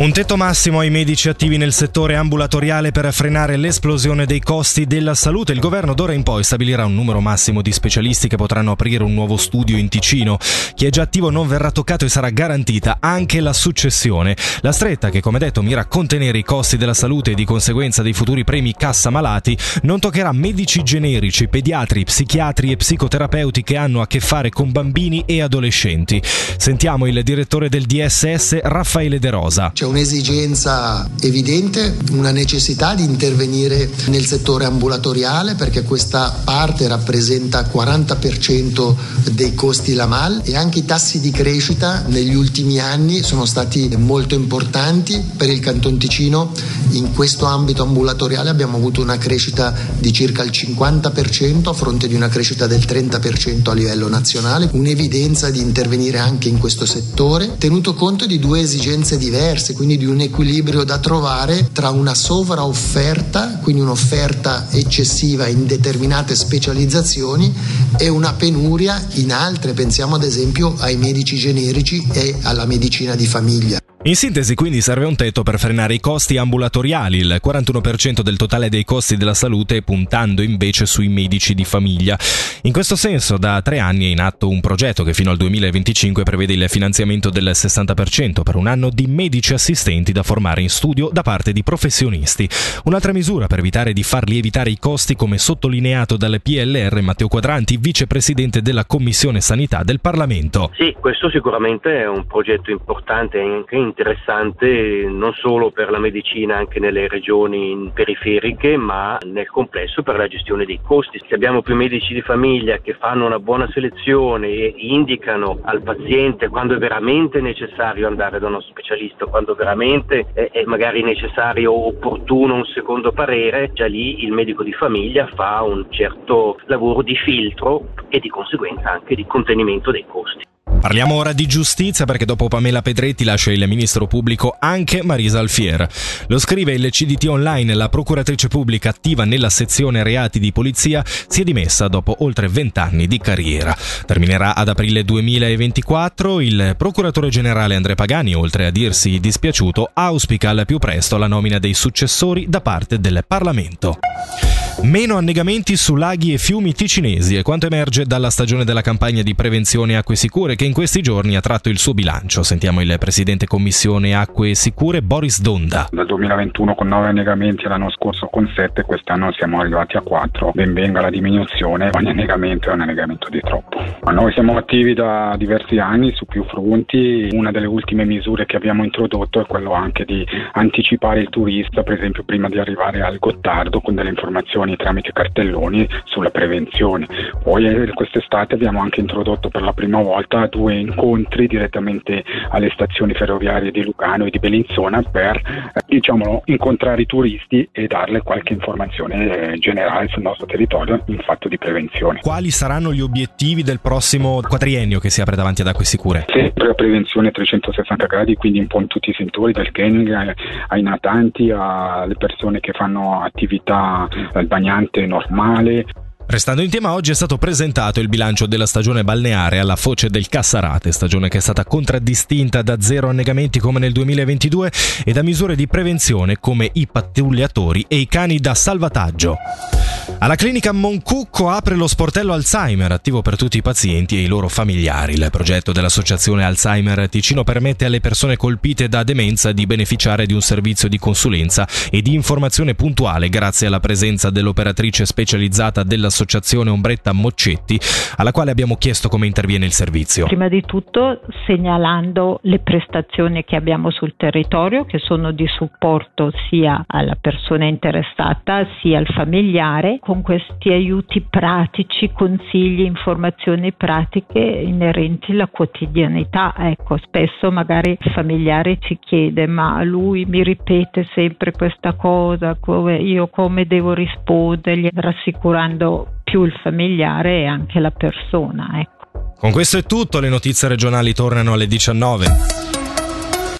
Un tetto massimo ai medici attivi nel settore ambulatoriale per frenare l'esplosione dei costi della salute. Il governo d'ora in poi stabilirà un numero massimo di specialisti che potranno aprire un nuovo studio in Ticino. Chi è già attivo non verrà toccato e sarà garantita anche la successione. La stretta, che come detto mira a contenere i costi della salute e di conseguenza dei futuri premi cassa malati, non toccherà medici generici, pediatri, psichiatri e psicoterapeuti che hanno a che fare con bambini e adolescenti. Sentiamo il direttore del DSS, Raffaele De Rosa. C'è un'esigenza evidente, una necessità di intervenire nel settore ambulatoriale perché questa parte rappresenta 40% dei costi LAMAL e anche i tassi di crescita negli ultimi anni sono stati molto importanti per il Canton Ticino. In questo ambito ambulatoriale abbiamo avuto una crescita di circa il 50% a fronte di una crescita del 30% a livello nazionale, un'evidenza di intervenire anche in questo settore, tenuto conto di due esigenze diverse quindi di un equilibrio da trovare tra una sovraofferta, quindi un'offerta eccessiva in determinate specializzazioni e una penuria in altre, pensiamo ad esempio ai medici generici e alla medicina di famiglia. In sintesi, quindi, serve un tetto per frenare i costi ambulatoriali, il 41% del totale dei costi della salute, puntando invece sui medici di famiglia. In questo senso, da tre anni è in atto un progetto che fino al 2025 prevede il finanziamento del 60% per un anno di medici assistenti da formare in studio da parte di professionisti. Un'altra misura per evitare di far lievitare i costi, come sottolineato dal PLR Matteo Quadranti, vicepresidente della Commissione Sanità del Parlamento. Sì, questo sicuramente è un progetto importante anche interessante non solo per la medicina anche nelle regioni periferiche, ma nel complesso per la gestione dei costi. Se abbiamo più medici di famiglia che fanno una buona selezione e indicano al paziente quando è veramente necessario andare da uno specialista, quando veramente è magari necessario o opportuno un secondo parere, già lì il medico di famiglia fa un certo lavoro di filtro e di conseguenza anche di contenimento dei costi. Parliamo ora di giustizia perché dopo Pamela Pedretti lascia il ministro pubblico anche Marisa Alfier. Lo scrive il CDT online, la procuratrice pubblica attiva nella sezione reati di polizia si è dimessa dopo oltre vent'anni di carriera. Terminerà ad aprile 2024. Il procuratore generale Andrea Pagani, oltre a dirsi dispiaciuto, auspica al più presto la nomina dei successori da parte del Parlamento. Meno annegamenti su laghi e fiumi ticinesi è quanto emerge dalla stagione della campagna di prevenzione acque sicure che in questi giorni ha tratto il suo bilancio. Sentiamo il presidente commissione acque sicure Boris Donda. Dal 2021 con 9 annegamenti, l'anno scorso con 7, quest'anno siamo arrivati a 4. Ben venga la diminuzione, ogni annegamento è un annegamento di troppo. Ma noi siamo attivi da diversi anni su più fronti. Una delle ultime misure che abbiamo introdotto è quello anche di anticipare il turista, per esempio prima di arrivare al Gottardo con delle informazioni informazioni tramite cartelloni sulla prevenzione. Poi eh, quest'estate abbiamo anche introdotto per la prima volta due incontri direttamente alle stazioni ferroviarie di Lugano e di Bellinzona per eh, diciamo, incontrare i turisti e darle qualche informazione eh, generale sul nostro territorio in fatto di prevenzione. Quali saranno gli obiettivi del prossimo quadriennio che si apre davanti ad acque sicure? Sempre la prevenzione a 360 gradi, quindi un po' in tutti i settori, dal canning ai natanti alle persone che fanno attività al bagnante normale. Restando in tema, oggi è stato presentato il bilancio della stagione balneare alla foce del Cassarate, stagione che è stata contraddistinta da zero annegamenti come nel 2022 e da misure di prevenzione come i pattugliatori e i cani da salvataggio. Alla clinica Moncucco apre lo sportello Alzheimer, attivo per tutti i pazienti e i loro familiari. Il progetto dell'associazione Alzheimer Ticino permette alle persone colpite da demenza di beneficiare di un servizio di consulenza e di informazione puntuale grazie alla presenza dell'operatrice specializzata dell'associazione Ombretta Moccetti, alla quale abbiamo chiesto come interviene il servizio. Prima di tutto segnalando le prestazioni che abbiamo sul territorio, che sono di supporto sia alla persona interessata sia al familiare con questi aiuti pratici, consigli, informazioni pratiche inerenti alla quotidianità. Ecco, spesso magari il familiare ci chiede ma lui mi ripete sempre questa cosa, come, io come devo rispondergli, rassicurando più il familiare e anche la persona. Ecco. Con questo è tutto, le notizie regionali tornano alle 19.